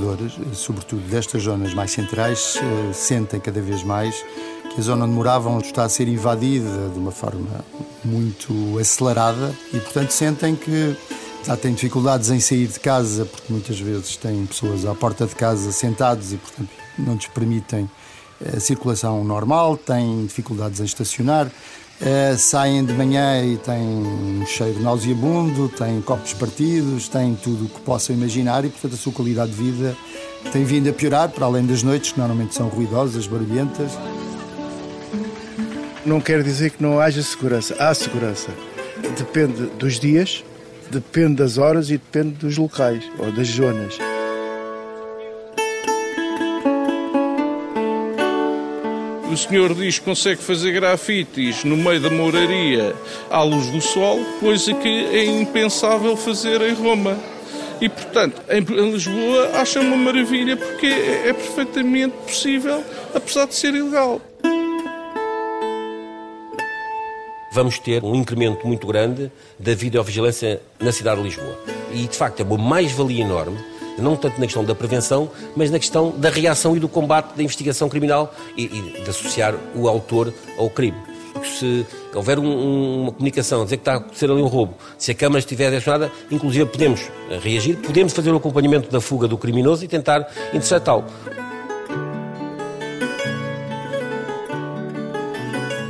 moradores, sobretudo destas zonas mais centrais, eh, sentem cada vez mais que a zona onde moravam está a ser invadida de uma forma muito acelerada e, portanto, sentem que já têm dificuldades em sair de casa porque muitas vezes têm pessoas à porta de casa sentados e, portanto, não lhes permitem a eh, circulação normal, têm dificuldades em estacionar. Uh, saem de manhã e têm um cheiro nauseabundo, têm copos partidos, têm tudo o que possam imaginar e, portanto, a sua qualidade de vida tem vindo a piorar, para além das noites, que normalmente são ruidosas, barulhentas. Não quer dizer que não haja segurança. Há segurança. Depende dos dias, depende das horas e depende dos locais ou das zonas. O senhor diz que consegue fazer grafites no meio da moraria à luz do sol, coisa que é impensável fazer em Roma. E, portanto, em Lisboa acha uma maravilha porque é, é perfeitamente possível, apesar de ser ilegal. Vamos ter um incremento muito grande da videovigilância na cidade de Lisboa. E, de facto, é uma mais-valia enorme não tanto na questão da prevenção, mas na questão da reação e do combate da investigação criminal e, e de associar o autor ao crime. Porque se houver um, uma comunicação, dizer que está a acontecer ali um roubo, se a Câmara estiver direcionada, inclusive podemos reagir, podemos fazer o acompanhamento da fuga do criminoso e tentar interceptá-lo.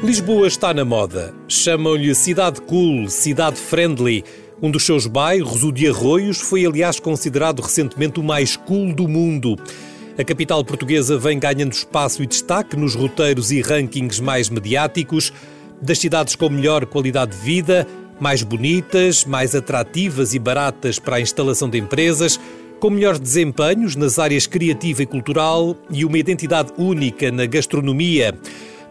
Lisboa está na moda. Chamam-lhe cidade cool, cidade friendly. Um dos seus bairros, o de Arroios, foi aliás considerado recentemente o mais cool do mundo. A capital portuguesa vem ganhando espaço e destaque nos roteiros e rankings mais mediáticos, das cidades com melhor qualidade de vida, mais bonitas, mais atrativas e baratas para a instalação de empresas, com melhores desempenhos nas áreas criativa e cultural e uma identidade única na gastronomia.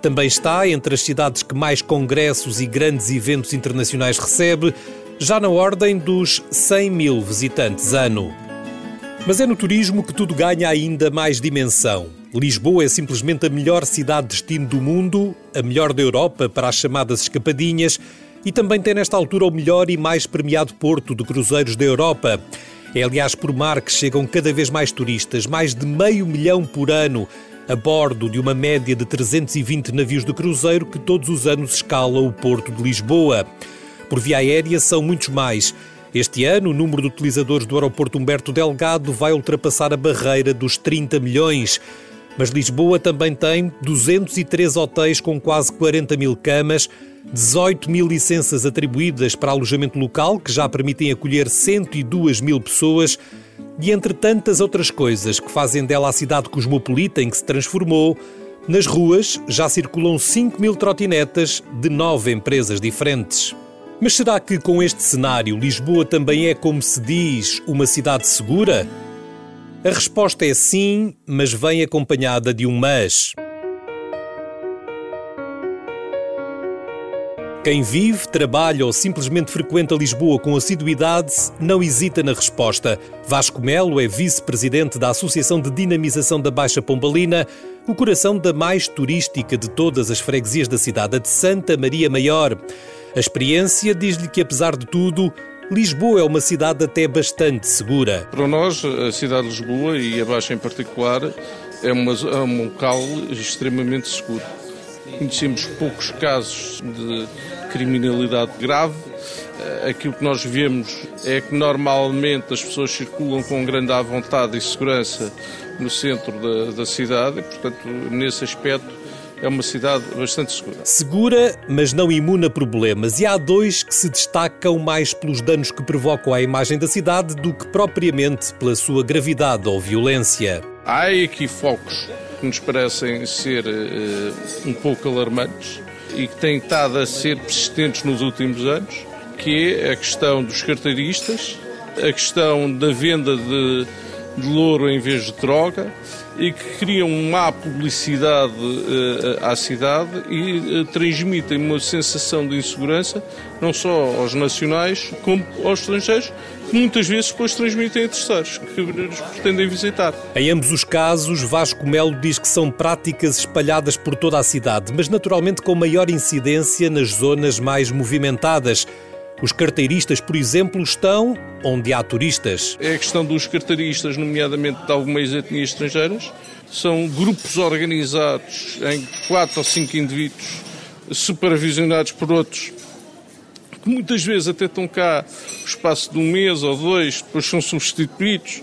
Também está entre as cidades que mais congressos e grandes eventos internacionais recebe, já na ordem dos 100 mil visitantes ano. Mas é no turismo que tudo ganha ainda mais dimensão. Lisboa é simplesmente a melhor cidade-destino do mundo, a melhor da Europa para as chamadas escapadinhas e também tem nesta altura o melhor e mais premiado porto de cruzeiros da Europa. É aliás por mar que chegam cada vez mais turistas, mais de meio milhão por ano, a bordo de uma média de 320 navios de cruzeiro que todos os anos escala o porto de Lisboa. Por via aérea são muitos mais. Este ano, o número de utilizadores do aeroporto Humberto Delgado vai ultrapassar a barreira dos 30 milhões. Mas Lisboa também tem 203 hotéis com quase 40 mil camas, 18 mil licenças atribuídas para alojamento local, que já permitem acolher 102 mil pessoas, e entre tantas outras coisas que fazem dela a cidade cosmopolita em que se transformou, nas ruas já circulam 5 mil trotinetas de nove empresas diferentes. Mas será que com este cenário Lisboa também é, como se diz, uma cidade segura? A resposta é sim, mas vem acompanhada de um mas. Quem vive, trabalha ou simplesmente frequenta Lisboa com assiduidade não hesita na resposta. Vasco Melo é vice-presidente da Associação de Dinamização da Baixa Pombalina, o coração da mais turística de todas as freguesias da cidade, a de Santa Maria Maior. A experiência diz-lhe que, apesar de tudo, Lisboa é uma cidade até bastante segura. Para nós, a cidade de Lisboa e a Baixa em particular é, uma, é um local extremamente seguro. Conhecemos poucos casos de criminalidade grave. Aquilo que nós vemos é que normalmente as pessoas circulam com grande à vontade e segurança no centro da, da cidade e, portanto, nesse aspecto é uma cidade bastante segura. Segura, mas não imune a problemas. E há dois que se destacam mais pelos danos que provocam à imagem da cidade do que propriamente pela sua gravidade ou violência. Há equívocos que nos parecem ser uh, um pouco alarmantes e que têm estado a ser persistentes nos últimos anos, que é a questão dos carteiristas, a questão da venda de, de louro em vez de droga e que criam má publicidade uh, à cidade e uh, transmitem uma sensação de insegurança não só aos nacionais como aos estrangeiros, que muitas vezes depois transmitem a terceiros que nos pretendem visitar. Em ambos os casos, Vasco Melo diz que são práticas espalhadas por toda a cidade, mas naturalmente com maior incidência nas zonas mais movimentadas Os carteiristas, por exemplo, estão onde há turistas. É a questão dos carteiristas, nomeadamente de algumas etnias estrangeiras. São grupos organizados em quatro ou cinco indivíduos, supervisionados por outros, que muitas vezes até estão cá no espaço de um mês ou dois, depois são substituídos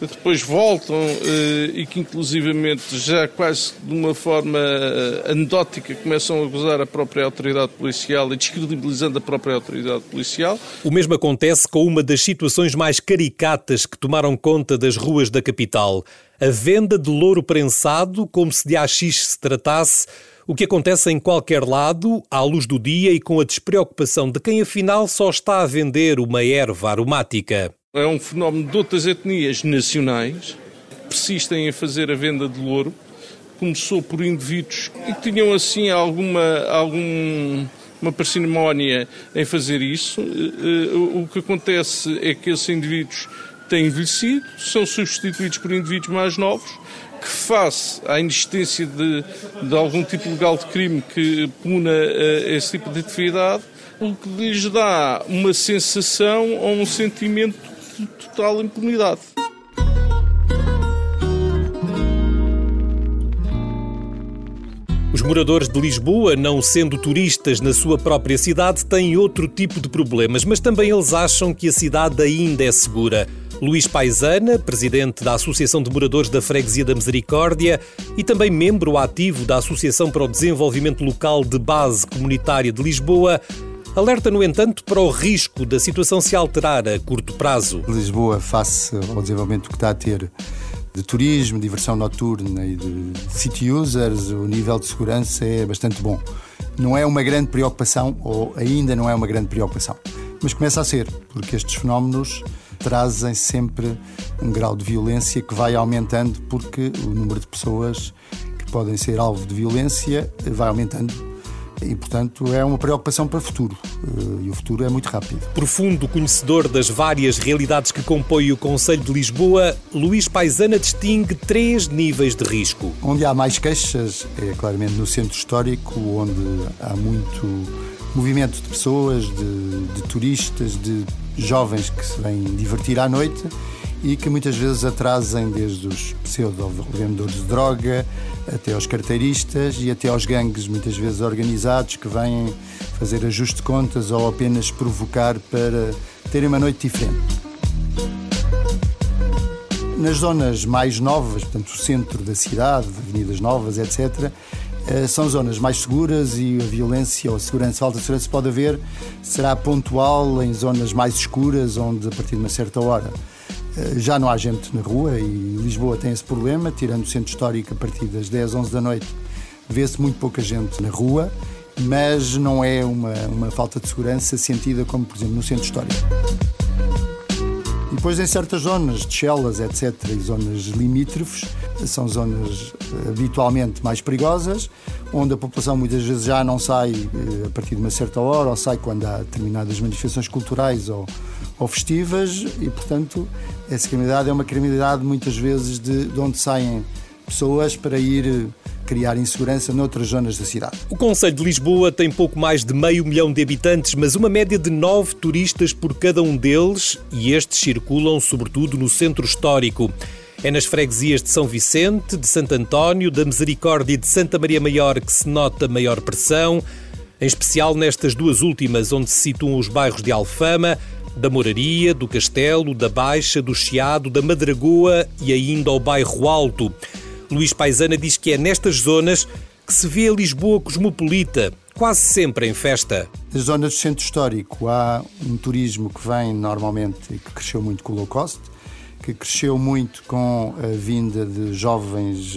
depois voltam eh, e que inclusivamente já quase de uma forma eh, anedótica começam a gozar a própria autoridade policial e descredibilizando a própria autoridade policial. O mesmo acontece com uma das situações mais caricatas que tomaram conta das ruas da capital. A venda de louro prensado, como se de AX se tratasse, o que acontece em qualquer lado, à luz do dia e com a despreocupação de quem afinal só está a vender uma erva aromática. É um fenómeno de outras etnias nacionais que persistem em fazer a venda de louro. Começou por indivíduos que tinham assim alguma, algum, uma parcimónia em fazer isso. Eh, eh, o que acontece é que esses indivíduos têm envelhecido, são substituídos por indivíduos mais novos que, face à inexistência de, de algum tipo legal de crime que puna uh, esse tipo de atividade, o que lhes dá uma sensação ou um sentimento total impunidade. Os moradores de Lisboa, não sendo turistas na sua própria cidade, têm outro tipo de problemas, mas também eles acham que a cidade ainda é segura. Luís Paisana, presidente da Associação de Moradores da Freguesia da Misericórdia e também membro ativo da Associação para o Desenvolvimento Local de Base Comunitária de Lisboa, Alerta, no entanto, para o risco da situação se alterar a curto prazo. Lisboa, face ao desenvolvimento que está a ter de turismo, diversão noturna e de city users, o nível de segurança é bastante bom. Não é uma grande preocupação, ou ainda não é uma grande preocupação, mas começa a ser, porque estes fenómenos trazem sempre um grau de violência que vai aumentando, porque o número de pessoas que podem ser alvo de violência vai aumentando e, portanto, é uma preocupação para o futuro. Eh, e o futuro é muito rápido. Profundo conhecedor das várias realidades que compõem o Conselho de Lisboa, Luís Paisana distingue três níveis de risco. Onde há mais queixas é claramente no centro histórico, onde há muito movimento de pessoas, de, de turistas, de jovens que se vêm divertir à noite e que muitas vezes atrasem desde os pseudo-vendedores de droga até aos carteiristas e até aos gangues, muitas vezes organizados, que vêm fazer ajuste de contas ou apenas provocar para terem uma noite diferente. Nas zonas mais novas, portanto, o centro da cidade, avenidas novas, etc., eh, são zonas mais seguras e a violência ou a segurança, falta de segurança pode haver, será pontual em zonas mais escuras, onde a partir de uma certa hora já não há gente na rua e Lisboa tem esse problema, tirando o centro histórico a partir das 10, 11 da noite, vê-se muito pouca gente na rua, mas não é uma, uma falta de segurança sentida como, por exemplo, no centro histórico. Depois em certas zonas de Chelas, etc., e zonas limítrofes, são zonas eh, habitualmente mais perigosas, onde a população muitas vezes já não sai eh, a partir de uma certa hora, ou sai quando há determinadas manifestações culturais ou, ou festivas, e portanto essa criminalidade é uma criminalidade muitas vezes de, de onde saem pessoas para ir eh, criar insegurança noutras zonas da cidade. O Conselho de Lisboa tem pouco mais de meio milhão de habitantes, mas uma média de nove turistas por cada um deles, e estes circulam sobretudo no centro histórico. É nas freguesias de São Vicente, de Santo António, da Misericórdia e de Santa Maria Maior que se nota maior pressão, em especial nestas duas últimas, onde se situam os bairros de Alfama, da Moraria, do Castelo, da Baixa, do Chiado, da Madragoa e ainda ao bairro Alto. Luís Paisana diz que é nestas zonas que se vê a Lisboa cosmopolita, quase sempre em festa. Nas zonas do centro histórico há um turismo que vem normalmente e que cresceu muito com o low cost, que cresceu muito com a vinda de jovens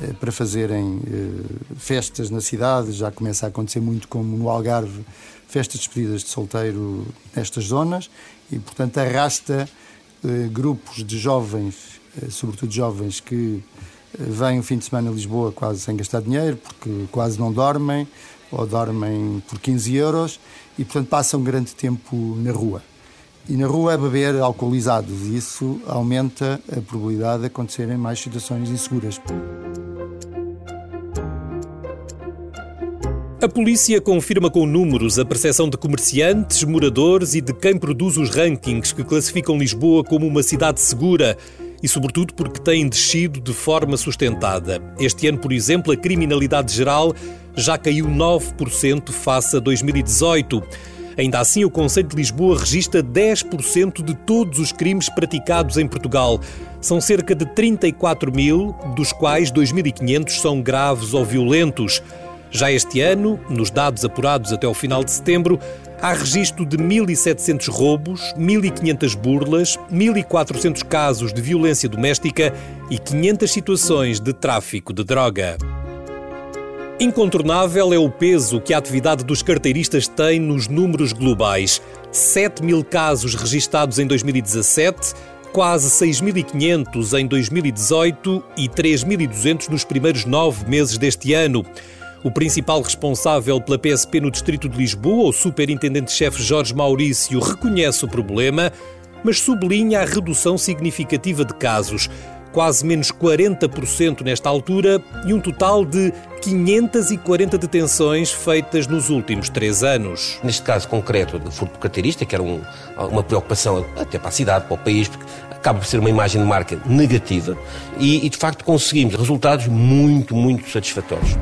eh, para fazerem eh, festas na cidade, já começa a acontecer muito como no Algarve, festas de despedidas de solteiro nestas zonas e, portanto, arrasta eh, grupos de jovens, sobretudo jovens que vêm o fim de semana a Lisboa quase sem gastar dinheiro, porque quase não dormem, ou dormem por 15 euros, e portanto passam um grande tempo na rua. E na rua a beber alcoolizados, e isso aumenta a probabilidade de acontecerem mais situações inseguras. A polícia confirma com números a percepção de comerciantes, moradores e de quem produz os rankings que classificam Lisboa como uma cidade segura e, sobretudo, porque tem descido de forma sustentada. Este ano, por exemplo, a criminalidade geral já caiu 9% face a 2018. Ainda assim, o Conselho de Lisboa registra 10% de todos os crimes praticados em Portugal. São cerca de 34 mil, dos quais 2.500 são graves ou violentos. Já este ano, nos dados apurados até o final de setembro, há registro de 1.700 roubos, 1.500 burlas, 1.400 casos de violência doméstica e 500 situações de tráfico de droga. Incontornável é o peso que a atividade dos carteiristas tem nos números globais. 7 mil casos registados em 2017, quase 6.500 em 2018 e 3.200 nos primeiros nove meses deste ano. O principal responsável pela PSP no Distrito de Lisboa, o superintendente-chefe Jorge Maurício, reconhece o problema, mas sublinha a redução significativa de casos, quase menos 40% nesta altura e um total de 540 detenções feitas nos últimos três anos. Neste caso concreto do furto carteirista, que era um, uma preocupação até para a cidade, para o país, porque acaba por ser uma imagem de marca negativa e, e de facto conseguimos resultados muito, muito satisfatórios.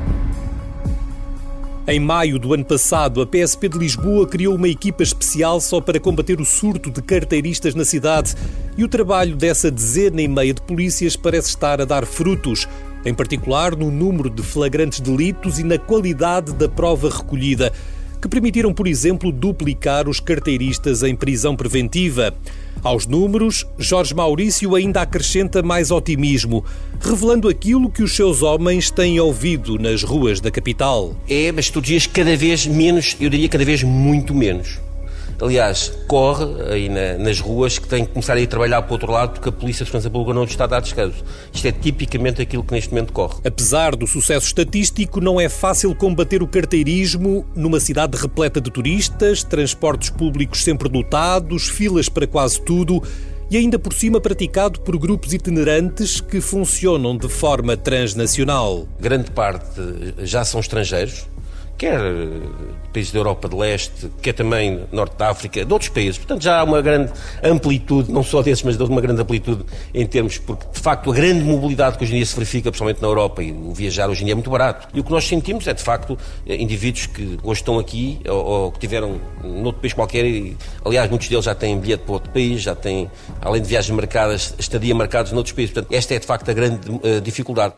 Em maio do ano passado, a PSP de Lisboa criou uma equipa especial só para combater o surto de carteiristas na cidade. E o trabalho dessa dezena e meia de polícias parece estar a dar frutos, em particular no número de flagrantes delitos e na qualidade da prova recolhida, que permitiram, por exemplo, duplicar os carteiristas em prisão preventiva. Aos números, Jorge Maurício ainda acrescenta mais otimismo, revelando aquilo que os seus homens têm ouvido nas ruas da capital. É, mas tu dias cada vez menos, eu diria cada vez muito menos. Aliás, corre aí na, nas ruas que tem que começar a ir trabalhar para o outro lado porque a Polícia de Segurança Pública não está a dar descanso. Isto é tipicamente aquilo que neste momento corre. Apesar do sucesso estatístico, não é fácil combater o carteirismo numa cidade repleta de turistas, transportes públicos sempre lotados, filas para quase tudo e ainda por cima praticado por grupos itinerantes que funcionam de forma transnacional. Grande parte já são estrangeiros, quer países da Europa de Leste, quer também Norte da África, de outros países. Portanto, já há uma grande amplitude, não só desses, mas de uma grande amplitude em termos, porque de facto a grande mobilidade que hoje em dia se verifica, principalmente na Europa, e o viajar hoje em dia é muito barato. E o que nós sentimos é de facto indivíduos que hoje estão aqui ou, ou que tiveram noutro país qualquer, e, aliás, muitos deles já têm bilhete para outro país, já têm, além de viagens marcadas, estadia marcados noutros países. Portanto, esta é de facto a grande uh, dificuldade.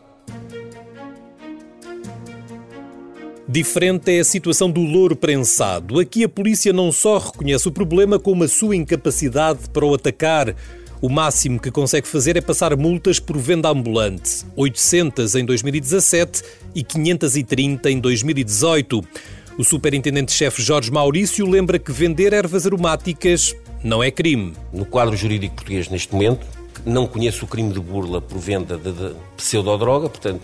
Diferente é a situação do louro prensado. Aqui a polícia não só reconhece o problema, como a sua incapacidade para o atacar. O máximo que consegue fazer é passar multas por venda ambulante, 800 em 2017 e 530 em 2018. O superintendente-chefe Jorge Maurício lembra que vender ervas aromáticas não é crime. No quadro jurídico português, neste momento, não conheço o crime de burla por venda de, de pseudodroga, portanto,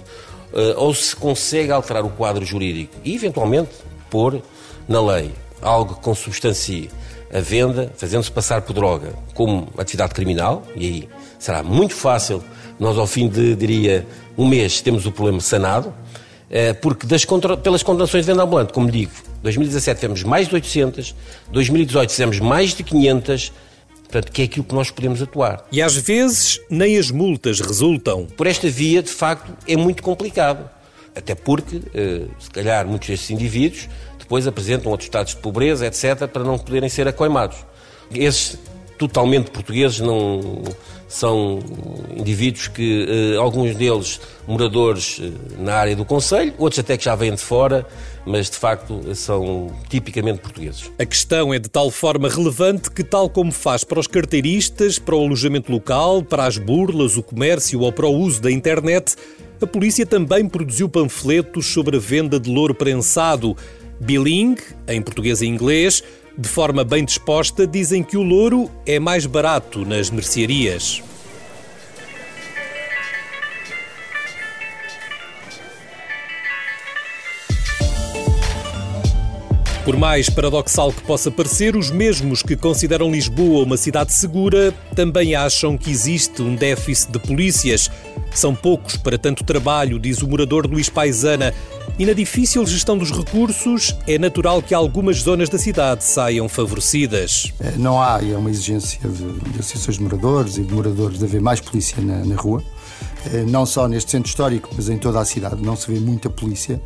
ou se consegue alterar o quadro jurídico e, eventualmente, pôr na lei algo que consubstancie a venda, fazendo-se passar por droga, como atividade criminal, e aí será muito fácil, nós ao fim de, diria, um mês temos o problema sanado, uh, porque das contra, pelas condenações de venda ambulante, como digo, 2017 tivemos mais de 800, 2018 fizemos mais de 500, Portanto, que é aquilo que nós podemos atuar. E às vezes nem as multas resultam. Por esta via, de facto, é muito complicado. Até porque, eh, se calhar, muitos destes indivíduos depois apresentam outros estados de pobreza, etc., para não poderem ser acoimados. Esses totalmente portugueses, não são indivíduos que, eh, alguns deles moradores eh, na área do Conselho, outros até que já vêm de fora, mas de facto são tipicamente portugueses. A questão é de tal forma relevante que, tal como faz para os carteiristas, para o alojamento local, para as burlas, o comércio ou para o uso da internet, a polícia também produziu panfletos sobre a venda de louro prensado. Bilingue, em português e inglês, de forma bem disposta, dizem que o louro é mais barato nas mercearias. Por mais paradoxal que possa parecer, os mesmos que consideram Lisboa uma cidade segura também acham que existe um déficit de polícias. São poucos para tanto trabalho, diz o morador Luís Paisana. E na difícil gestão dos recursos, é natural que algumas zonas da cidade saiam favorecidas. Eh, não há, é uma exigência de, de associações de moradores e de moradores de haver mais polícia na, na rua. Eh, não só neste centro histórico, mas em toda a cidade, não se vê muita polícia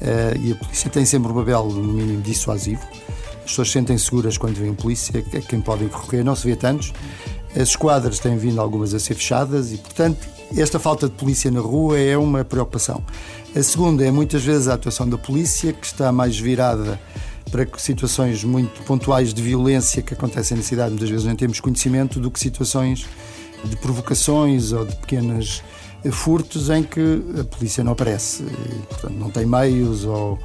eh, e a polícia tem sempre um papel, no mínimo, dissuasivo. As pessoas sentem seguras quando vêm polícia, quem podem recorrer, não se vê tantos. As esquadras têm vindo algumas a ser fechadas e, portanto, esta falta de polícia na rua é uma preocupação. A segunda é muitas vezes a atuação da polícia, que está mais virada para situações muito pontuais de violência que acontecem na cidade, muitas vezes não temos conhecimento do que situações de provocações ou de pequenas furtos em que a polícia não aparece, e, portanto não tem meios ou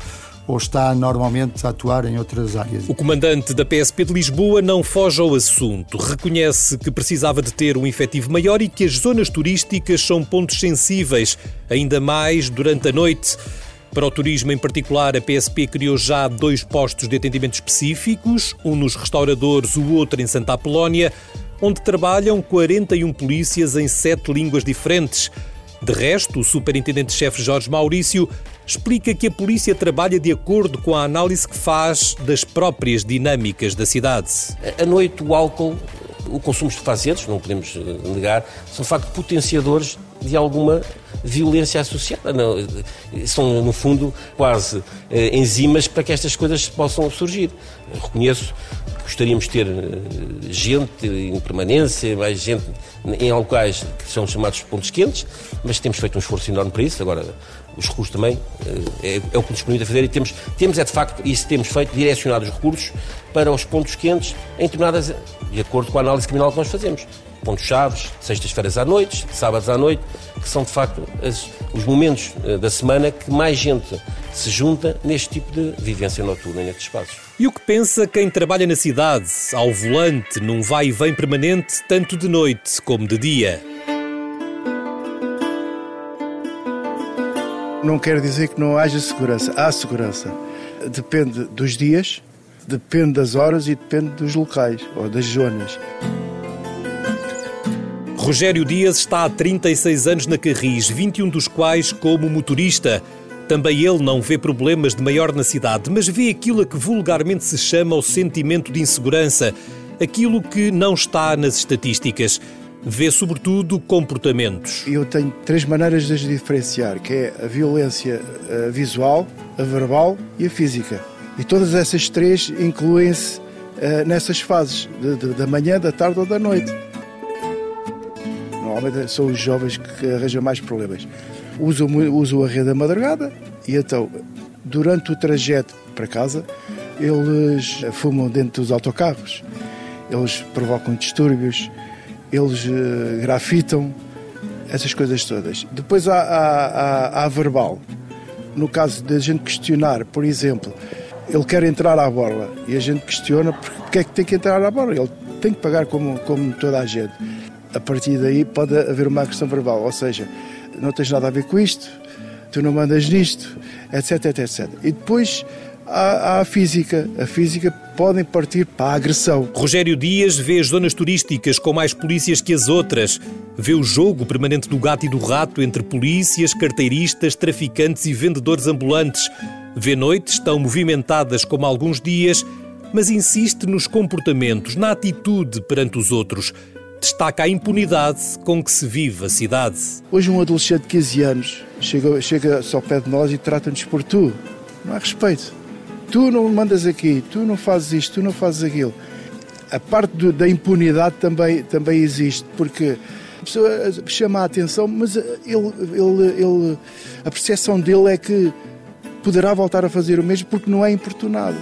ou está normalmente a atuar em outras áreas. O comandante da PSP de Lisboa não foge ao assunto. Reconhece que precisava de ter um efetivo maior e que as zonas turísticas são pontos sensíveis, ainda mais durante a noite. Para o turismo em particular, a PSP criou já dois postos de atendimento específicos, um nos restauradores, o outro em Santa Apolónia onde trabalham 41 polícias em sete línguas diferentes. De resto, o superintendente-chefe Jorge Maurício explica que a polícia trabalha de acordo com a análise que faz das próprias dinâmicas da cidade. À noite, o álcool, o consumo de estupefacientes, não podemos eh, negar, são de facto potenciadores de alguma violência associada. Não, são, no fundo, quase eh, enzimas para que estas coisas possam surgir. reconheço gostaríamos de ter eh, gente em permanência, mais gente em locais que são chamados pontos quentes, mas temos feito um esforço enorme para isso. Agora, os recursos também eh, é, é o que nos a fazer e temos, temos é de facto, isso temos feito, direcionado os recursos para os pontos quentes em determinadas, de acordo com a análise criminal que nós fazemos pontos chaves, sextas-feiras à noite, sábados à noite, que são de facto as, os momentos uh, da semana que mais gente se junta neste tipo de vivência noturna nestes espaços. E o que pensa quem trabalha na cidade, ao volante, num vai e vem permanente, tanto de noite como de dia? Não quer dizer que não haja segurança. Há segurança. Depende dos dias, depende das horas e depende dos locais ou das zonas. Rogério Dias está há 36 anos na Carris, 21 dos quais como motorista. Também ele não vê problemas de maior na cidade, mas vê aquilo a que vulgarmente se chama o sentimento de insegurança, aquilo que não está nas estatísticas. Vê, sobretudo, comportamentos. Eu tenho três maneiras de as diferenciar, que é a violência eh, visual, a verbal e a física. E todas essas três incluem-se uh, nessas fases, de, de, da manhã, da tarde ou da noite normalmente são os jovens que arranjam mais problemas. Usam, usam a rede da madrugada e então, durante o trajeto para casa, eles fumam dentro dos autocarros, eles provocam distúrbios, eles uh, grafitam, essas coisas todas. Depois há, há, há, há verbal. No caso de a gente questionar, por exemplo, ele quer entrar à borla e a gente questiona porque é que tem que entrar à borla. Ele tem que pagar como, como toda a gente a partir daí pode haver uma questão verbal, ou seja, não tens nada a ver com isto, tu não mandas nisto, etc, etc, etc. E depois há a física. A física podem partir para a agressão. Rogério Dias vê as zonas turísticas com mais polícias que as outras. Vê o jogo permanente do gato e do rato entre polícias, carteiristas, traficantes e vendedores ambulantes. Vê noites tão movimentadas como alguns dias, mas insiste nos comportamentos, na atitude perante os outros destaca a impunidade com que se vive a cidade. Hoje um adolescente de 15 anos chega, chega ao pé de nós e trata-nos por tu. Não há respeito. Tu não mandas aqui, tu não fazes isto, tu não fazes aquilo. A parte do, da impunidade também, também existe, porque a pessoa chama a atenção, mas ele, ele, ele, a percepção dele é que poderá voltar a fazer o mesmo porque não é importunado.